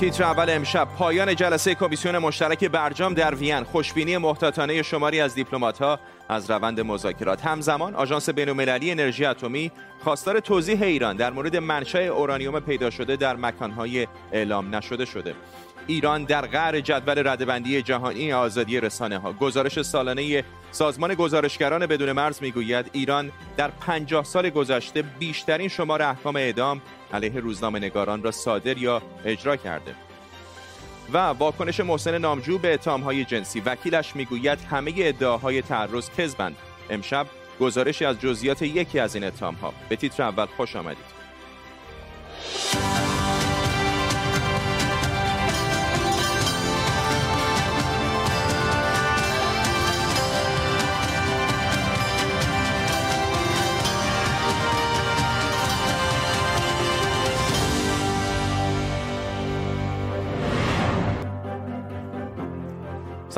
تیتر اول امشب. پایان جلسه کمیسیون مشترک برجام در وین. خوشبینی محتاطانه شماری از دیپلمات‌ها از روند مذاکرات. همزمان آژانس بین‌المللی انرژی اتمی خواستار توضیح ایران در مورد منشأ اورانیوم پیدا شده در مکانهای اعلام نشده شده. ایران در قعر جدول ردبندی جهانی آزادی رسانه ها گزارش سالانه سازمان گزارشگران بدون مرز می‌گوید ایران در 50 سال گذشته بیشترین شمار احکام اعدام علیه روزنامه نگاران را صادر یا اجرا کرده. و واکنش محسن نامجو به اتهامهای جنسی. وکیلش می‌گوید همه ادعاهای تعرض کذبند امشب گزارشی از جزئیات یکی از این اتهامها. به تیتر اول خوش آمدید.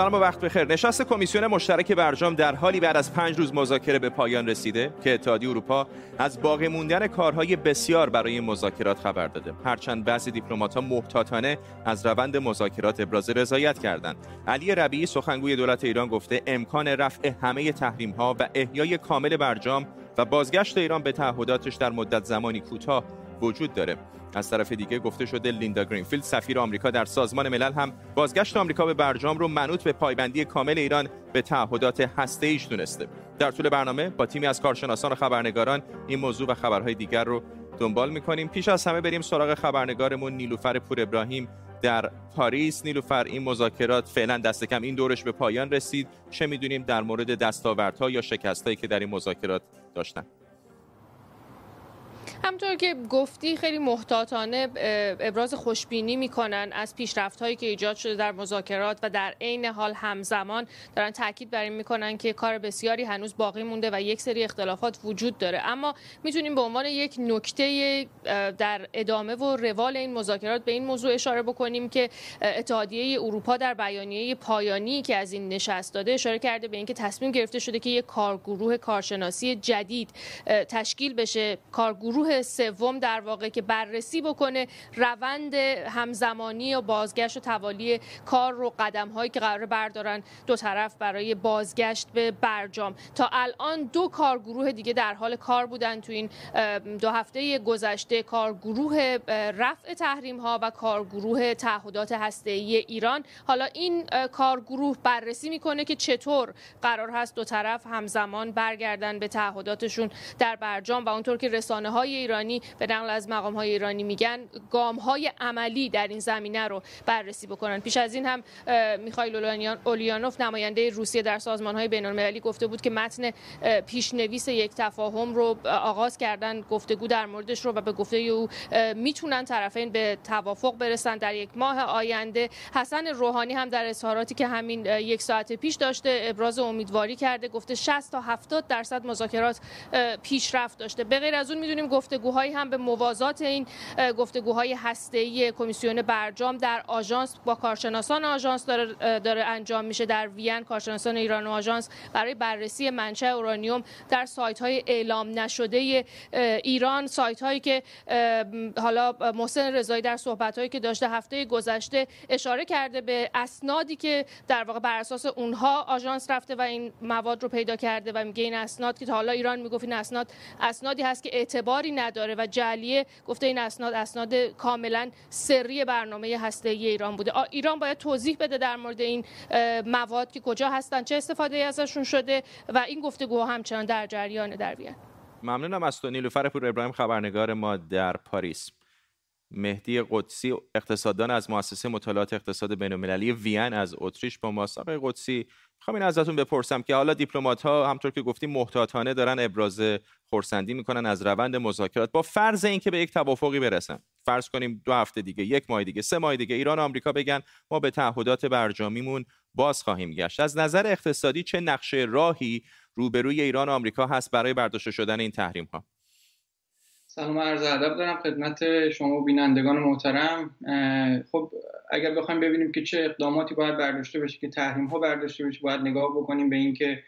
سلام و وقت بخیر. نشست کمیسیون مشترک برجام در حالی بعد از پنج روز مذاکره به پایان رسیده که اتحادیه اروپا از باقی موندن کارهای بسیار برای مذاکرات خبر داده. هرچند بعضی دیپلمات‌ها محتاطانه از روند مذاکرات ابراز رضایت کردند. علی ربیعی سخنگوی دولت ایران گفته امکان رفع همه تحریم‌ها و احیای کامل برجام و بازگشت ایران به تعهداتش در مدت زمانی کوتاه وجود داره. از طرف دیگه گفته شده لیندا گرینفیلد سفیر آمریکا در سازمان ملل هم بازگشت آمریکا به برجام رو منوط به پایبندی کامل ایران به تعهدات هسته ایش دونسته. در طول برنامه با تیمی از کارشناسان و خبرنگاران این موضوع و خبرهای دیگر رو دنبال می‌کنیم. پیش از همه بریم سراغ خبرنگارمون نیلوفر پور ابراهیم در پاریس. نیلوفر این مذاکرات فعلا دست کم این دورش به پایان رسید. چه می‌دونیم در مورد دستاوردها یا شکستهایی که در این مذاکرات داشتن؟ همطور که گفتی خیلی محتاطانه ابراز خوشبینی می‌کنن از پیشرفت هایی که ایجاد شده در مذاکرات و در عین حال همزمان دارن تاکید بر این می‌کنن که کار بسیاری هنوز باقی مونده و یک سری اختلافات وجود داره. اما می‌تونیم به عنوان یک نکته در ادامه و روال این مذاکرات به این موضوع اشاره بکنیم که اتحادیه اروپا در بیانیه پایانی که از این نشست داده اشاره کرده به اینکه تصمیم گرفته شده که یک کارگروه کارشناسی جدید تشکیل بشه. کارگروه سوم در واقع که بررسی بکنه روند همزمانی و بازگشت و توالی کار رو قدم هایی که قرار بردارن دو طرف برای بازگشت به برجام. تا الان دو کارگروه دیگه در حال کار بودن تو این دو هفته گذشته کارگروه رفع تحریم ها و کارگروه تعهدات هسته ای ایران. حالا این کارگروه بررسی می‌کنه که چطور قرار هست دو طرف همزمان برگردن به تعهداتشون در برجام و اونطور که رسانه های ایرانی به نقل از مقام های ایرانی میگن گام های عملی در این زمینه رو بررسی بکنن. پیش از این هم میخائیل اولیانوف نماینده روسیه در سازمان های بین المللی گفته بود که متن پیشنویس یک تفاهم رو آغاز کردن گفتگو در موردش رو و به گفته او می‌تونن طرفین به توافق برسن در یک ماه آینده. حسن روحانی هم در اظهاراتی که همین یک ساعت پیش داشته ابراز امیدواری کرده گفته 60 تا 70 درصد مذاکرات پیشرفت داشته. به غیر از اون می‌دونیم گفتگوهایی هم به موازات این گفتگوهای هسته‌ای کمیسیون برجام در آژانس با کارشناسان آژانس داره, داره انجام میشه در وین. کارشناسان ایران و آژانس برای بررسی منشأ اورانیوم در سایت های اعلام نشده ایران. سایت هایی که حالا محسن رضایی در صحبت هایی که داشته هفته گذشته اشاره کرده به اسنادی که در واقع بر اساس اونها آژانس رفته و این مواد رو پیدا کرده و میگه این اسناد که حالا ایران می‌گفت این اسناد اسنادی هست که اعتباری نداره و جلیه گفته این اسناد اسناد کاملا سری برنامه هسته ای ایران بوده. ایران باید توضیح بده در مورد این مواد که کجا هستن چه استفاده ازشون شده و این گفتگو همچنان در جریان در بیان ممنونم از تو نیلوفر پور ابراهیم خبرنگار ما در پاریس. مهدی قدسی اقتصاددان از مؤسسه مطالعات اقتصاد بین‌المللی وین از اتریش با ما آقای قدسی می‌خوام این ازتون بپرسم که حالا دیپلمات ها همطور که گفتیم محتاطانه دارن ابراز خورسندی می‌کنن از روند مذاکرات. با فرض اینکه به یک توافقی برسن فرض کنیم دو هفته دیگه یک ماه دیگه سه ماه دیگه ایران و آمریکا بگن ما به تعهدات برجامیمون باز خواهیم گشت. از نظر اقتصادی چه نقشه راهی روبروی ایران و آمریکا هست برای برداشته شدن این تحریم ها سلام عرض ادب دارم خدمت شما و بینندگان محترم. خب اگر بخوایم ببینیم که چه اقداماتی باید برداشته بشه که تحریم ها برداشته بشه باید نگاه بکنیم به اینکه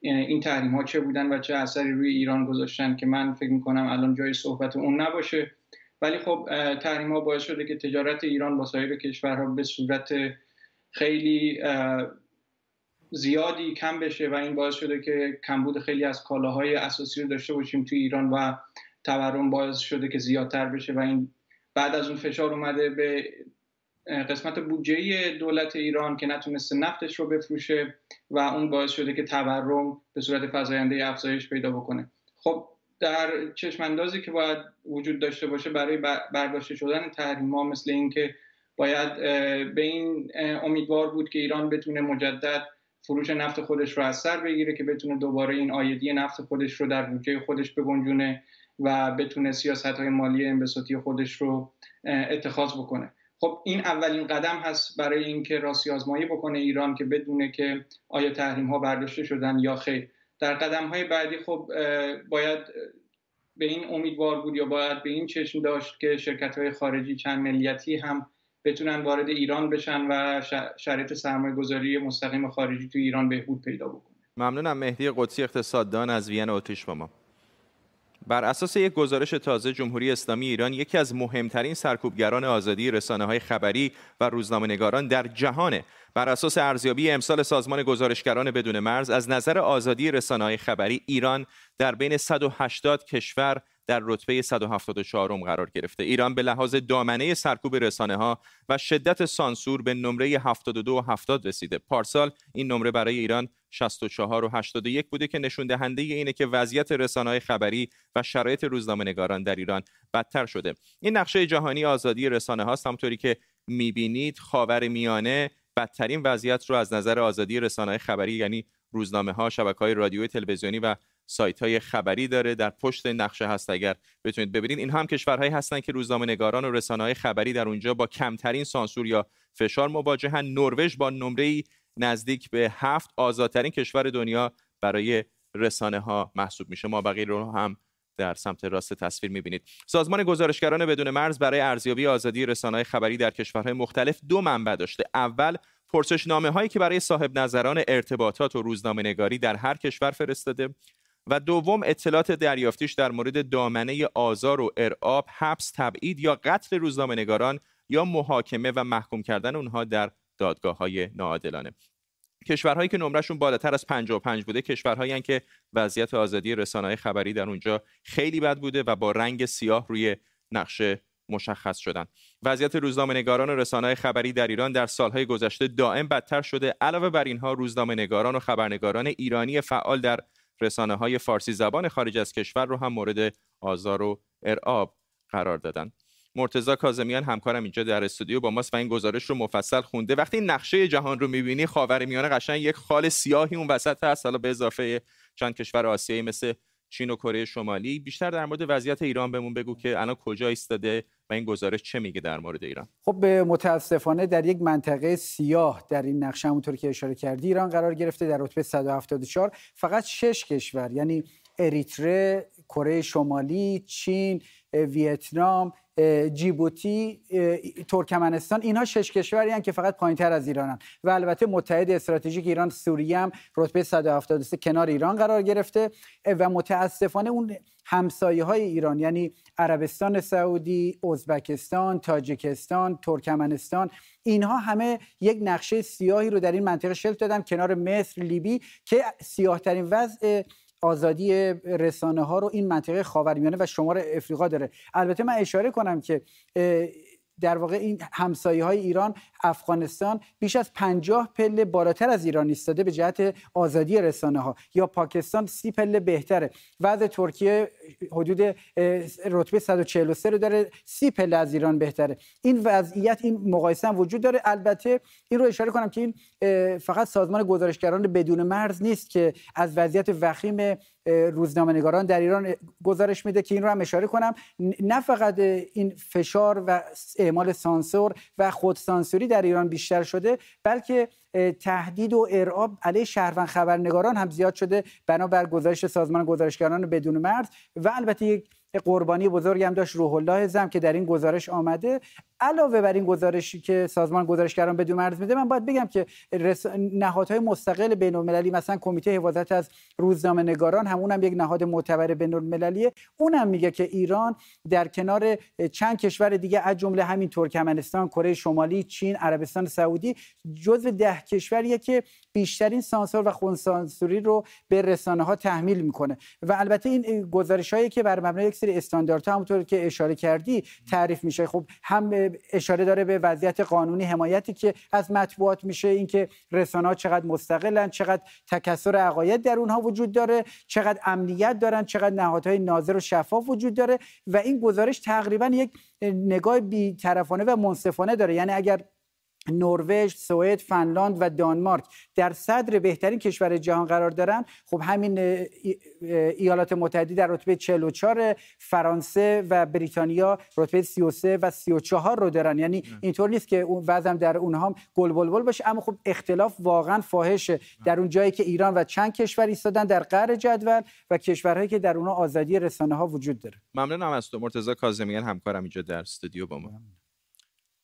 این تحریم ها چه بودن و چه اثری روی ایران گذاشتن که من فکر می‌کنم الان جای صحبت اون نباشه. ولی خب تحریم ها باعث شده که تجارت ایران با سایر کشورها به صورت خیلی زیادی کم بشه و این باعث شده که کمبود خیلی از کالاهای اساسی رو داشته باشیم توی ایران و تورم باعث شده که زیادتر بشه و این بعد از اون فشار اومده به قسمت بودجه دولت ایران که نتونسته نفتش رو بفروشه و اون باعث شده که تورم به صورت فزاینده افزایش پیدا بکنه. خب در چشم اندازی که باید وجود داشته باشه برای برداشته شدن تحریم ها مثل اینکه باید به این امیدوار بود که ایران بتونه مجدد فروش نفت خودش رو از سر بگیره که بتونه دوباره این آیدی نفت خودش رو در بودجه خودش بگنجونه و بتونه سیاست های مالی انبساطی خودش رو اتخاذ بکنه. خب این اولین قدم هست برای اینکه راستی آزمایی بکنه ایران که بدونه که آیا تحریم ها برداشته شدن یا خیر. در قدم های بعدی خب باید به این امیدوار بود یا باید به این چشم داشت که شرکت های خارجی چند ملیتی هم بتونن وارد ایران بشن و شرایط سرمایه گذاری مستقیم خارجی تو ایران بهبود پیدا بکنه. ممنونم. مهدی قدسی اقتصاددان از وین اتریش با ما. بر اساس یک گزارش تازه جمهوری اسلامی ایران یکی از مهمترین سرکوبگران آزادی رسانه های خبری و روزنامه‌نگاران در جهانه. بر اساس ارزیابی امسال سازمان گزارشگران بدون مرز از نظر آزادی رسانه های خبری ایران در بین 180 کشور در رتبه 174 قرار گرفته. ایران به لحاظ دامنه سرکوب رسانه ها و شدت سانسور به نمره 72 و 70 رسیده. پارسال این نمره برای ایران 64 و 81 بوده که نشون دهنده اینه که وضعیت رسانه های خبری و شرایط روزنامه‌نگاران در ایران بدتر شده. این نقشه جهانی آزادی رسانه هاست همونطوری که می‌بینید خاور میانه بدترین وضعیت رو از نظر آزادی رسانه خبری یعنی روزنامه ها شبکه های رادیویی تلویزیونی و سایت های خبری داره در پشت نقشه هست اگر بتونید ببینید. این هم کشورهایی هستند که روزنامه نگاران و رسانه های خبری در اونجا با کمترین سانسور یا فشار مواجهن. نروژ با نمره نزدیک به هفت آزادترین کشور دنیا برای رسانه ها محسوب میشه. ما بقیه رو هم در سمت راست تصویر می‌بینید. سازمان گزارشگران بدون مرز برای ارزیابی آزادی رسانه‌های خبری در کشورهای مختلف دو منبع داشته. اول پرسشنامه هایی که برای صاحب نظران ارتباطات و روزنامه نگاری در هر کشور فرستاده. و دوم اطلاعات دریافتیش در مورد دامنه آزار و ارعاب، حبس، تبعید یا قتل روزنامه نگاران یا محاکمه و محکوم کردن اونها در دادگاه های ناعادلانه. کشورهایی که نمرشون بالاتر از 55 بوده کشورهایی که وضعیت آزادی رسانه‌های خبری در اونجا خیلی بد بوده و با رنگ سیاه روی نقشه مشخص شدن وضعیت روزنامه نگاران و رسانه خبری در ایران در سالهای گذشته دائم بدتر شده علاوه بر اینها روزنامه نگاران و خبرنگاران ایرانی فعال در رسانه های فارسی زبان خارج از کشور رو هم مورد آزار و ارعاب قرار دادن. مرتزا کاظمیان همکارم اینجا در استودیو با ماست و این گزارش رو مفصل خونده. وقتی نقشه جهان رو می‌بینی خاورمیانه قشنگ یک خال سیاهی اون وسط هست. حالا به اضافه چند کشور آسیایی مثل چین و کره شمالی. بیشتر در مورد وضعیت ایران بهمون بگو که الان کجا ایستاده و این گزارش چه میگه در مورد ایران؟ خب متاسفانه در یک منطقه سیاه در این نقشه همونطور که اشاره کردی ایران قرار گرفته در رتبه 174 فقط شش کشور یعنی اریتره، کره شمالی، چین، ویتنام، جیبوتی ترکمنستان اینها شش کشوری که فقط پایینتر از ایرانن و البته متحد استراتژیک ایران سوریه هم رتبه 173 کنار ایران قرار گرفته. و متاسفانه اون همسایه های ایران یعنی عربستان سعودی، ازبکستان، تاجیکستان، ترکمنستان اینها همه یک نقشه سیاهی رو در این منطقه شکل دادن کنار مصر، لیبی که سیاهترین وضع آزادی رسانه ها رو این منطقه خاورمیانه و شمال افریقا داره. البته من اشاره کنم که در واقع این همسایه های ایران افغانستان بیش از پنجاه پله بالاتر از ایران ایستاده به جهت آزادی رسانه ها یا پاکستان سی پله بهتره. وضع ترکیه حدود رتبه 143 رو داره سی پله از ایران بهتره. این وضعیت این مقایسه هم وجود داره. البته این رو اشاره کنم که این فقط سازمان گزارشگران بدون مرز نیست که از وضعیت وخیم روزنامه‌نگاران در ایران گزارش میده که این رو هم اشاره کنم. نه فقط این فشار و اعمال سانسور و خودسانسوری در ایران بیشتر شده بلکه تهدید و ارعاب علیه شهروند خبرنگاران هم زیاد شده بنابر گزارش سازمان گزارشگران بدون مرز و البته یک قربانی بزرگی هم داشت روح الله زم که در این گزارش آمده. علاوه بر این گزارشی که سازمان گزارشگران بدون مرز میده من باید بگم که رس... نهادهای مستقل بین المللی مثلا کمیته حفاظت از روزنامه نگاران همون هم یک نهاد معتبر بین المللیه اونم میگه که ایران در کنار چند کشور دیگه از جمله همین ترکمنستان کره شمالی چین عربستان سعودی جزو ده کشوریه که بیشترین سانسور و خونسانسوری رو به رسانه ها تحمیل می‌کنه. و البته این گزارش که بر مبنای یک سری استانداردها همونطور که اشاره کردی تعریف میشه. خب هم اشاره داره به وضعیت قانونی حمایتی که از مطبوعات میشه اینکه رسانه ها چقدر مستقلن چقدر تکثر عقاید در اونها وجود داره چقدر امنیت دارن چقدر نهادهای ناظر و شفاف وجود داره و این گزارش تقریبا یک نگاه بیطرفانه و منصفانه داره. یعنی اگر نروژ، سوئد، فنلاند و دانمارک. در صدر بهترین کشور جهان قرار دارن. خب همین ایالات متحده در رتبه 44 فرانسه و بریتانیا رتبه 33 و 34 رو دارن. یعنی اینطور نیست که اون وضعم در اونها گل بلبل باشه. اما خب اختلاف واقعا فاحشه. در اون جایی که ایران و چند کشور ایستادن در قعر جدول و کشورهایی که در اونها آزادی رسانه ها وجود داره. ممنونم از تو. مرتضی کاظمیان همکارم اینجا در استودیو با ما.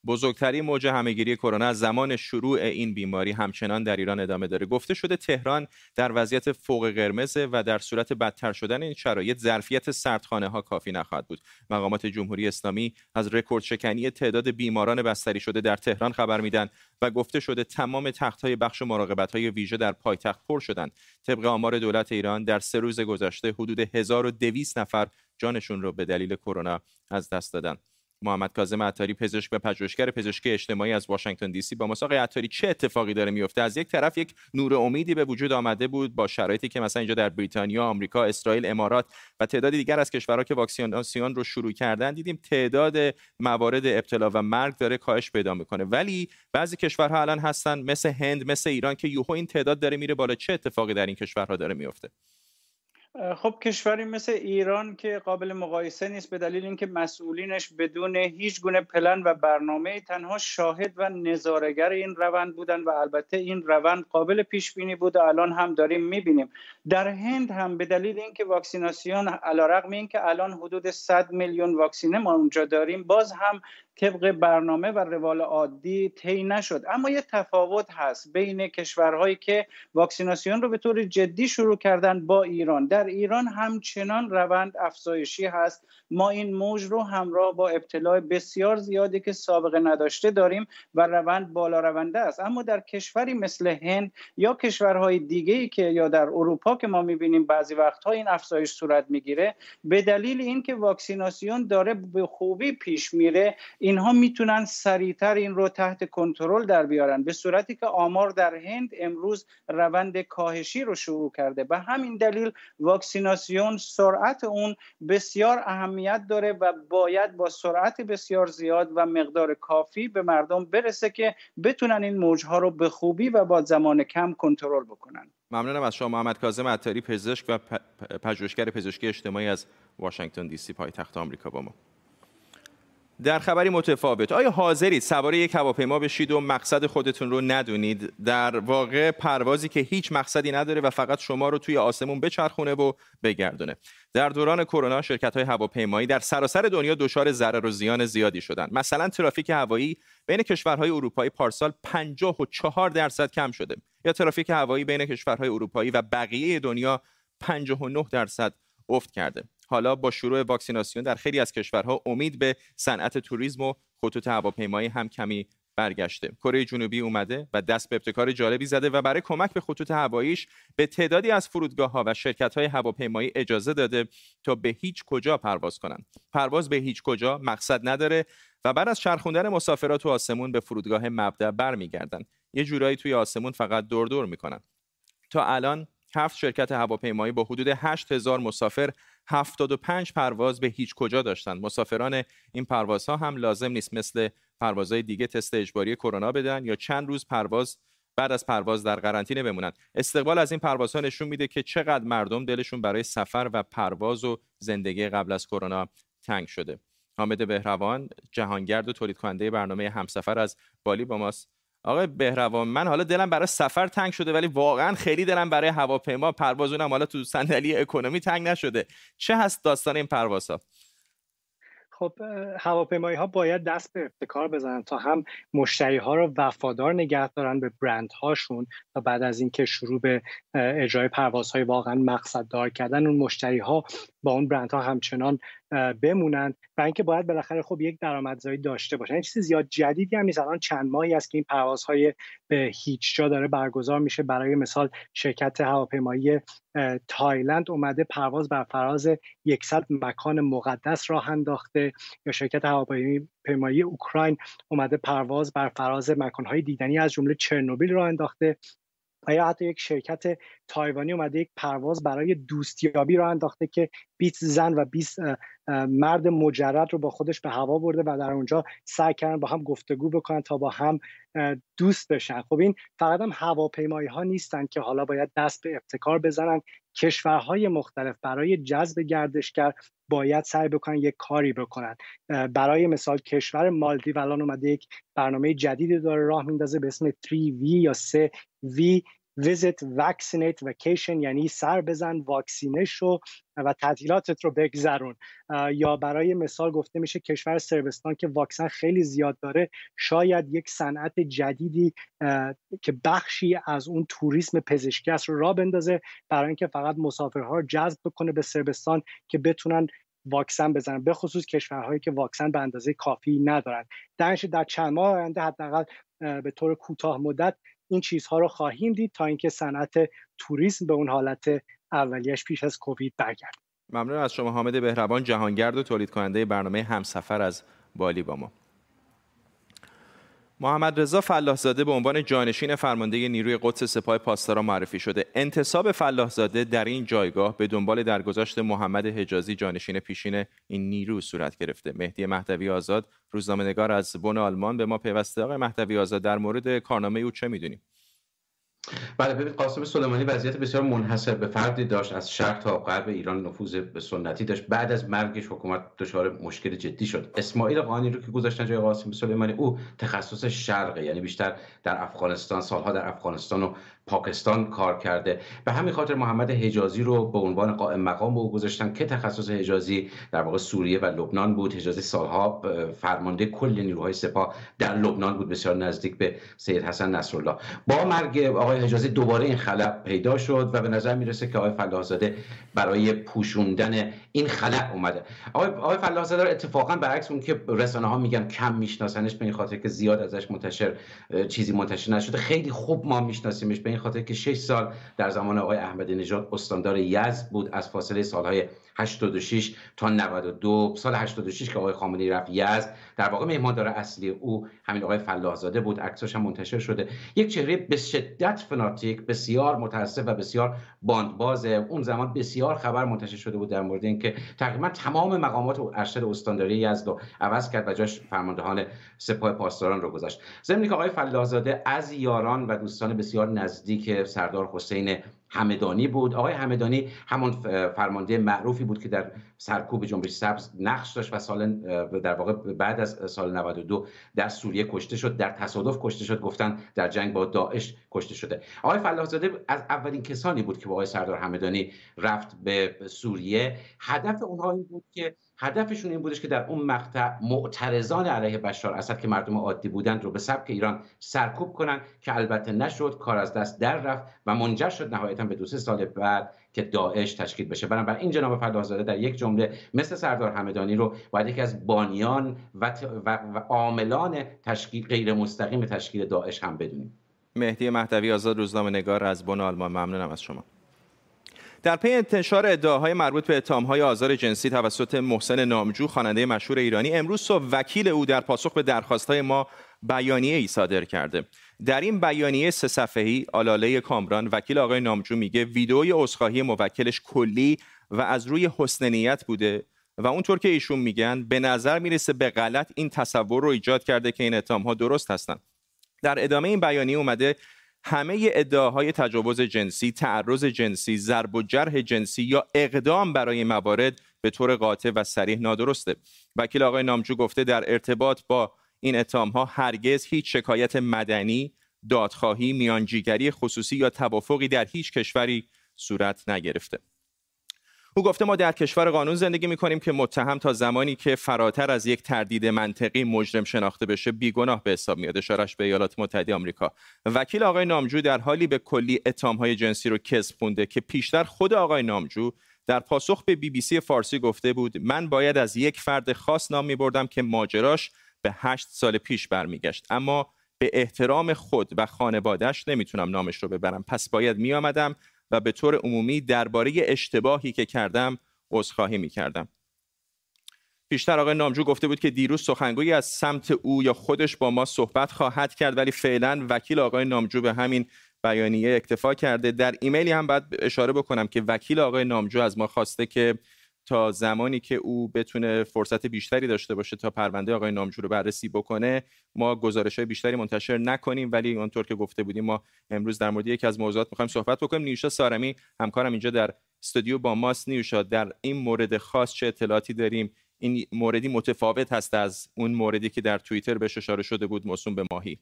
بزرگترین موج همهگیری کرونا از زمان شروع این بیماری همچنان در ایران ادامه داره. گفته شده تهران در وضعیت فوق قرمز و در صورت بدتر شدن این شرایط ظرفیت سردخانه ها کافی نخواهد بود. مقامات جمهوری اسلامی از رکورد شکنی تعداد بیماران بستری شده در تهران خبر میدن و گفته شده تمام تخت های بخش مراقبت های ویژه در پایتخت پر شدند. طبق آمار دولت ایران در سه روز گذشته حدود 1200 نفر جانشون رو به دلیل کرونا از دست دادند محمد کاظم عطاری پزشک و پژوهشگر پزشکی اجتماعی از واشنگتن دی سی با آقای عطاری چه اتفاقی داره میفته؟ از یک طرف یک نور امیدی به وجود آمده بود با شرایطی که مثلا اینجا در بریتانیا آمریکا اسرائیل امارات و تعداد دیگر از کشورها که واکسیناسیون رو شروع کردن دیدیم تعداد موارد ابتلا و مرگ داره کاهش پیدا می‌کنه. ولی بعضی کشورها الان هستن مثل هند مثل ایران که یوهو این تعداد داره میره بالا. چه اتفاقی در این کشورها داره میفته؟ خب کشوری مثل ایران که قابل مقایسه نیست به دلیل اینکه مسئولینش بدون هیچ گونه پلن و برنامه تنها شاهد و نظارگر این روند بودن و البته این روند قابل پیش بینی بود و الان هم داریم می‌بینیم. در هند هم به دلیل اینکه واکسیناسیون علیرغم اینکه الان حدود 100 میلیون واکسینه ما اونجا داریم باز هم طبق برنامه و روال عادی طی نشد. اما یه تفاوت هست بین کشورهایی که واکسیناسیون رو به طور جدی شروع کردن با ایران. در ایران همچنان روند افزایشی هست. ما این موج رو همراه با ابتلاع بسیار زیادی که سابقه نداشته داریم و روند بالا رونده است. اما در کشوری مثل هند یا کشورهای دیگه ای که یا در اروپا که ما می‌بینیم بعضی وقتها این افزایش صورت می‌گیره به دلیل اینکه واکسیناسیون داره به خوبی پیش میره اینها می‌تونن سریعتر این رو تحت کنترل در بیارن به صورتی که آمار در هند امروز روند کاهشی رو شروع کرده. به همین دلیل واکسیناسیون سرعت اون بسیار اهمیت داره و باید با سرعت بسیار زیاد و مقدار کافی به مردم برسه که بتونن این موجها رو به خوبی و با زمان کم کنترل بکنن. ممنونم از شما محمد کاظم عطاری پزشک و پژوهشگر پزشکی اجتماعی از واشنگتن دی سی پایتخت آمریکا با ما. در خبری متفاوت آیا حاضرید سوار یک هواپیما بشید و مقصد خودتون رو ندونید؟ در واقع پروازی که هیچ مقصدی نداره و فقط شما رو توی آسمون بچرخونه و بگردونه. در دوران کرونا شرکت های هواپیمایی در سراسر دنیا دچار ضرر و زیان زیادی شدند. مثلا ترافیک هوایی بین کشورهای اروپایی پارسال 54 درصد کم شده. یا ترافیک هوایی بین کشورهای اروپایی و بقیه دنیا 59 درصد افت کرده. حالا با شروع واکسیناسیون در خیلی از کشورها امید به صنعت توریسم و خطوط هواپیمایی هم کمی برگشته. کره جنوبی اومده و دست به ابتکار جالبی زده و برای کمک به خطوط هواییش به تعدادی از فرودگاه ها و شرکت های هواپیمایی اجازه داده تا به هیچ کجا پرواز کنند. پرواز به هیچ کجا مقصد نداره و بعد از چرخوندن مسافرات تو آسمون به فرودگاه مبدا برمیگردن یه جورایی توی آسمون فقط دور دور می‌کنن. تا الان هفت شرکت هواپیمایی با حدود 8000 مسافر 75 پرواز به هیچ کجا داشتند مسافران این پروازها هم لازم نیست مثل پروازهای دیگه تست اجباری کرونا بدن یا چند روز پرواز بعد از پرواز در قرنطینه بمونن. استقبال از این پروازها نشون میده که چقدر مردم دلشون برای سفر و پرواز و زندگی قبل از کرونا تنگ شده. حامد بهروان جهانگرد و تولید کننده برنامه همسفر از بالی با ماست. آقای بهروان من حالا دلم برای سفر تنگ شده ولی واقعا خیلی دلم برای هواپیما پروازونم حالا تو صندلی اکونومی تنگ نشده. چه هست داستان این پروازها؟ خب هواپیمایی ها باید دست به ابتکار بزنن تا هم مشتری ها رو وفادار نگه دارن به برند هاشون تا بعد از اینکه شروع به اجرای پروازهای واقعا مقصد دار کردن اون مشتری ها با اون برند ها همچنان بمونن و اینکه باید بالاخره خب یک درآمدزایی داشته باشن. این چیز زیاد جدیدی هم نیست. الان چند ماهی است که این پروازهای به هیچ جا داره برگزار میشه. برای مثال شرکت هواپیمایی تایلند اومده پرواز بر فراز 100 مکان مقدس راه انداخته یا شرکت هواپیمایی اوکراین اومده پرواز بر فراز مکانهای دیدنی از جمله چرنوبیل راه انداخته و یا حتی یک شرکت تایوانی اومده یک پرواز برای دوستیابی را انداخته که 20 زن و 20 مرد مجرد رو با خودش به هوا برده و در اونجا سعی کردن با هم گفتگو بکنن تا با هم دوست بشن. خب این فقط هم هواپیمایی ها نیستن که حالا باید دست به ابتکار بزنن. کشورهای مختلف برای جذب گردشگر باید سعی بکنن یک کاری بکنن. برای مثال کشور مالدیو الان اومده یک برنامه جدیدی داره راه میندازه به اسم 3V یا 3V. Visit vaccinate vacation یعنی سر بزن واکسینه شو و تعطیلاتت رو بگذرون. یا برای مثال گفته میشه کشور سربستان که واکسن خیلی زیاد داره شاید یک صنعت جدیدی که بخشی از اون توریسم پزشکی است رو را بندازه برای اینکه فقط مسافرها رو جذب بکنه به سربستان که بتونن واکسن بزنن به خصوص کشورهایی که واکسن به اندازه کافی ندارن. در در چند ماه آینده حداقل به طور کوتاه مدت این چیزها رو خواهیم دید تا اینکه صنعت توریسم به اون حالت اولیش پیش از کووید برگرد ممنون از شما حامد بهربان جهانگرد و تولید کننده برنامه همسفر از بالی با ما. محمد رضا فلاحزاده به عنوان جانشین فرمانده نیروی قدس سپاه پاسداران معرفی شده. انتصاب فلاحزاده در این جایگاه به دنبال درگذشت محمد حجازی جانشین پیشین این نیرو صورت گرفته. مهدی مهدوی آزاد روزنامه‌نگار از بن آلمان به ما پیوسته. آقای مهدوی آزاد در مورد کارنامه او چه می‌دونیم؟ بله ببین قاسم سلیمانی وضعیت بسیار منحصر به فردی داشت. از شرق تا غرب ایران نفوذ به سنتی داشت. بعد از مرگش حکومت دچار مشکل جدی شد. اسماعیل قانی رو که گذاشتن جای قاسم سلیمانی او تخصص شرقه یعنی بیشتر در افغانستان سالها در افغانستان و پاکستان کار کرده. به همین خاطر محمد حجازی رو به عنوان قائم مقام او گذاشتن که تخصص حجازی در واقع سوریه و لبنان بود. حجازی سالها فرمانده کل نیروهای سپاه در لبنان بود. بسیار نزدیک به سید حسن نصرالله. با مرگ آقای حجازی دوباره این خلع پیدا شد و به نظر می‌رسه که آقای فلاحزاده برای پوشوندن این خلع اومده. آقای آقای فلاحزاده اتفاقا برعکس اون که رسانه ها میگن کم میشناسنش به این خاطر که زیاد ازش منتشر چیزی منتشر نشده. خیلی خوب ما میشناسیمش. به این خاطر که 6 سال در زمان آقای احمد نژاد استاندار یزد بود از فاصله سالهای 86 تا 92 سال 86 که آقای خامنه‌ای رفت یزد. در واقع مهماندار اصلی او همین آقای فلاحزاده بود. عکساش هم منتشر شده. یک چهره به شدت فناتیک بسیار متاسف و بسیار باندباز. اون زمان بسیار خبر منتشر شده بود در مورد اینکه تقریبا تمام مقامات ارشد استانداری یزد رو عوض کرد و جاش فرماندهان سپاه پاسداران رو گذاشت. ضمن که آقای فلاحزاده از یاران و دوستان بسیار نزدیک سردار حسین همدانی بود. آقای همدانی همون فرمانده معروفی بود که در سرکوب جنبش سبز نقش داشت و سال در واقع بعد از سال 92 در سوریه کشته شد در تصادف کشته شد گفتن در جنگ با داعش کشته شده. آقای فلاحزاده از اولین کسانی بود که با آقای سردار همدانی رفت به سوریه. هدف اونها این بود که هدفشون این بودش که در اون مقطع معترضان علیه بشار اسد که مردم عادی بودند رو به سبک ایران سرکوب کنن که البته نشد کار از دست در رفت و منجر شد نهایتا به دو سه سال بعد که داعش تشکیل بشه. بنابراین این جناب فلاحزاده در یک جمله مثل سردار همدانی رو باید یکی از بانیان و, و, و عاملان تشکیل غیر مستقیم تشکیل داعش هم بدونیم. مهدی مهدوی آزاد روزنامه نگار از بن آلمان. ممنونم از شما. در پی انتشار ادعاهای مربوط به اتهامهای آزار جنسی توسط محسن نامجو خواننده مشهور ایرانی امروز صبح وکیل او در پاسخ به درخواستهای ما بیانیه ای صادر کرده. در این بیانیه سه صفحه‌ای آلاله کامران وکیل آقای نامجو میگه ویدئوی عذرخواهی موکلش کلی و از روی حسن نیت بوده و اونطور که ایشون میگن به نظر می‌رسه به غلط این تصور رو ایجاد کرده که این اتهامها درست هستند در ادامه این بیانیه اومده همه ادعاهای تجاوز جنسی، تعرض جنسی، ضرب و جرح جنسی یا اقدام برای موارد به طور قاطع و صریح نادرسته. وکیل آقای نامجو گفته در ارتباط با این اتهامها هرگز هیچ شکایت مدنی، دادخواهی، میانجیگری خصوصی یا توافقی در هیچ کشوری صورت نگرفته. او گفته ما در کشور قانون زندگی می کنیم که متهم تا زمانی که فراتر از یک تردید منطقی مجرم شناخته بشه بیگناه به حساب میاد اشارش به ایالات متحده آمریکا. وکیل آقای نامجو در حالی به کلی های جنسی رو کسب خونده که پیشتر خود آقای نامجو در پاسخ به بی بی سی فارسی گفته بود من باید از یک فرد خاص نام می بردم که ماجراش به هشت سال پیش برمیگشت. اما به احترام خود و خانوادهش نمی‌تونم نامش رو ببرم. پس باید می آمدم و به طور عمومی درباره اشتباهی که کردم عذرخواهی می کردم. پیشتر آقای نامجو گفته بود که دیروز سخنگویی از سمت او یا خودش با ما صحبت خواهد کرد ولی فعلا وکیل آقای نامجو به همین بیانیه اکتفا کرده در ایمیلی هم باید اشاره بکنم که وکیل آقای نامجو از ما خواسته که تا زمانی که او بتونه فرصت بیشتری داشته باشه تا پرونده آقای نامجو رو بررسی بکنه ما گزارش های بیشتری منتشر نکنیم. ولی اونطور که گفته بودیم ما امروز در مورد یکی از موضوعات می‌خوایم صحبت بکنیم. نیوشا سارمی همکارم اینجا در استودیو با ماست. نیوشا در این مورد خاص چه اطلاعاتی داریم؟ این موردی متفاوت هست از اون موردی که در توییتر بهش اشاره شده بود موسوم به ماهی.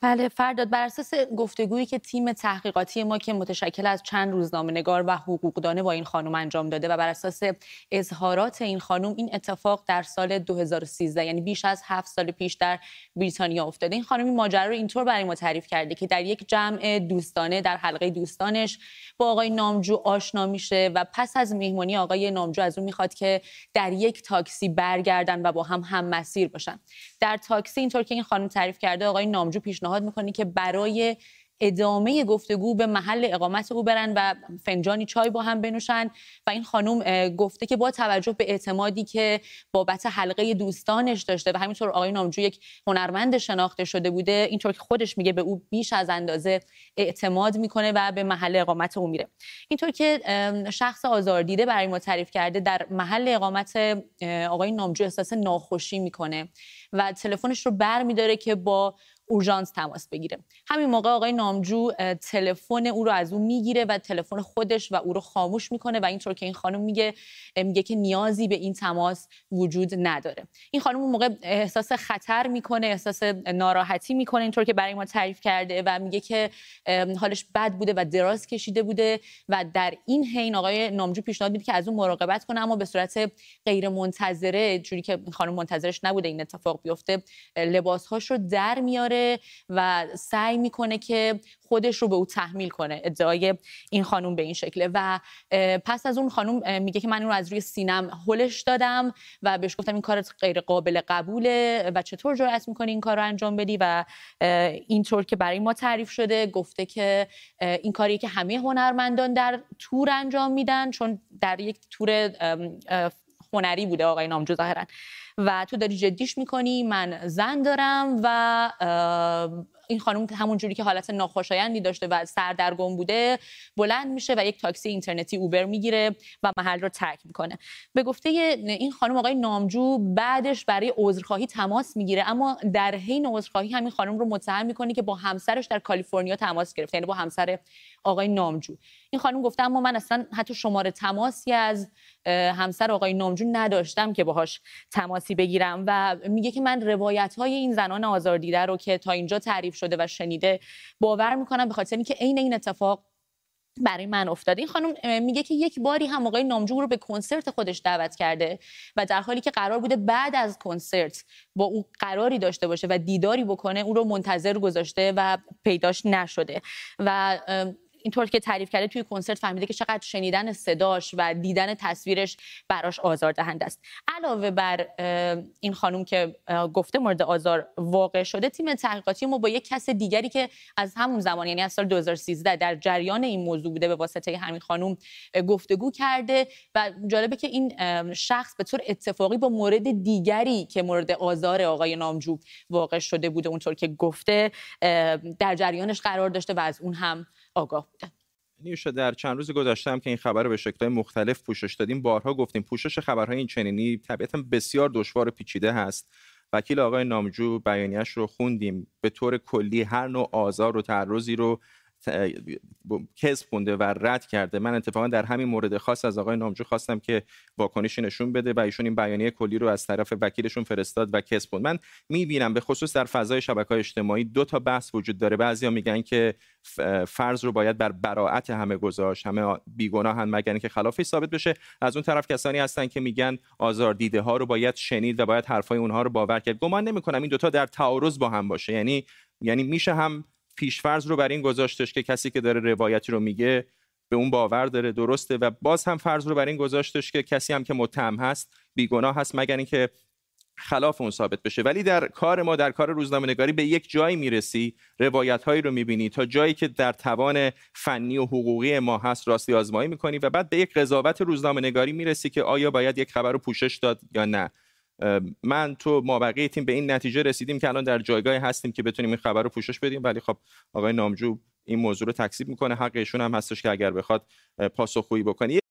بله فرداد بر اساس گفتگویی که تیم تحقیقاتی ما که متشکل از چند روزنامه نگار و حقوقدانه با این خانم انجام داده و بر اساس اظهارات این خانم این اتفاق در سال 2013 یعنی بیش از هفت سال پیش در بریتانیا افتاده. این خانم ماجرا رو اینطور برای ما تعریف کرده که در یک جمع دوستانه در حلقه دوستانش با آقای نامجو آشنا میشه و پس از مهمانی آقای نامجو از اون می‌خواد که در یک تاکسی برگردن و با هم هم مسیر باشن. در تاکسی اینطور که این خانم تعریف کرده آقای نامجو پیشنهاد می‌کنه که برای ادامه گفتگو به محل اقامت او برن و فنجانی چای با هم بنوشن. و این خانم گفته که با توجه به اعتمادی که بابت حلقه دوستانش داشته و همینطور آقای نامجو یک هنرمند شناخته شده بوده اینطور که خودش میگه به او بیش از اندازه اعتماد می‌کنه و به محل اقامت او میره. اینطور که شخص آزاردیده برای ما تعریف کرده در محل اقامت آقای نامجو احساس ناخوشی می‌کنه و تلفنش رو بر میداره که با اورژانس تماس بگیره. همین موقع آقای نامجو تلفن او رو از او می‌گیره و تلفن خودش و او رو خاموش می‌کنه و اینطور که این خانم میگه میگه که نیازی به این تماس وجود نداره. این خانم اون موقع احساس خطر می‌کنه احساس ناراحتی می‌کنه اینطور که برای ما تعریف کرده و میگه که حالش بد بوده و دراز کشیده بوده و در این حین آقای نامجو پیشنهاد میده که از اون مراقبت کنه اما به صورت غیر منتظره جوری که خانم منتظرش نبوده این اتفاق بیفته لباسهاش رو در میاره و سعی می‌کنه که خودش رو به او تحمیل کنه ادعای این خانم به این شکله. و پس از اون خانم میگه که من اون رو از روی سینم هلش دادم و بهش گفتم این کارت غیر قابل قبوله و چطور جرأت می‌کنی این کار رو انجام بدی؟ و اینطور که برای ما تعریف شده گفته که این کاری که همه هنرمندان در تور انجام میدن چون در یک تور هنری بوده آقای نامجو ظاهرا. و تو داری جدیش می‌کنی من زن دارم و این خانم همون جوری که حالت ناخوشایندی داشته و سردرگم بوده بلند میشه و یک تاکسی اینترنتی اوبر می‌گیره و محل رو ترک می‌کنه. به گفته این خانم آقای نامجو بعدش برای عذرخواهی تماس می‌گیره اما در حین عذرخواهی همین خانم رو متهم می‌کنه که با همسرش در کالیفرنیا تماس گرفته یعنی با همسر آقای نامجو. این خانم گفته اما من اصلا حتی شماره تماسی از همسر آقای نامجو نداشتم که باهاش تماسی بگیرم و میگه که من روایت های این زنان آزاردیده رو که تا اینجا تعریف شده و شنیده باور می‌کنم به خاطر اینکه عین این اتفاق برای من افتاده. این خانم میگه که یک باری هم آقای نامجو رو به کنسرت خودش دعوت کرده و در حالی که قرار بوده بعد از کنسرت با او قراری داشته باشه و دیداری بکنه او رو منتظر گذاشته و پیداش نشده. و اینطور که تعریف کرده توی کنسرت فهمیده که چقدر شنیدن صداش و دیدن تصویرش براش آزاردهنده است. علاوه بر این خانم که گفته مورد آزار واقع شده تیم تحقیقاتی ما با یک کس دیگری که از همون زمان یعنی از سال 2013 در جریان این موضوع بوده به واسطه همین خانم گفتگو کرده و جالبه که این شخص به طور اتفاقی با مورد دیگری که مورد آزار آقای نامجو واقع شده بوده اونطور که گفته در جریانش قرار داشته و از اون هم آگاه. بودن نیوشا در چند روز گذشته هم که این خبر رو به شکل‌های مختلف پوشش دادیم بارها گفتیم پوشش خبرهای این چنینی طبیعتا بسیار دشوار و پیچیده هست. وکیل آقای نامجو بیانیش رو خوندیم. به طور کلی هر نوع آزار و تعرضی رو کذب خونده و رد کرده. من اتفاقا در همین مورد خاص از آقای نامجو خواستم که واکنشی نشون بده و ایشون این بیانیه کلی رو از طرف وکیلشون فرستاد و کذب خوند من می‌بینم به خصوص در فضای شبکه اجتماعی دو تا بحث وجود داره. بعضیا میگن که فرض رو باید بر براعت همه گذاشت همه بیگناهن مگر اینکه خلافی ثابت بشه. از اون طرف کسانی هستن که میگن آزار دیده ها رو باید شنید و باید حرفای اونها رو باور کرد. گمان نمی‌کنم این دوتا در تعارض با هم باشه. یعنی یعنی میشه هم پیشفرض رو بر این گذاشتش که کسی که داره روایتی رو میگه به اون باور داره درسته. و باز هم فرض رو بر این گذاشتش که کسی هم که متهم هست بیگناه هست مگر اینکه خلاف اون ثابت بشه. ولی در کار ما در کار روزنامه نگاری به یک جایی می‌رسی روایت هایی رو می‌بینی تا جایی که در توان فنی و حقوقی ما هست راستی آزمایی می‌کنی و بعد به یک قضاوت روزنامه نگاری می‌رسی که آیا باید یک خبر رو پوشش داد یا نه. من تو ما بقیه تیم به این نتیجه رسیدیم که الان در جایگاهی هستیم که بتونیم این خبر رو پوشش بدیم. ولی خب آقای نامجو این موضوع رو تکذیب می‌کنه. حق ایشون هم هستش که اگر بخواد پاسخگویی بکنه.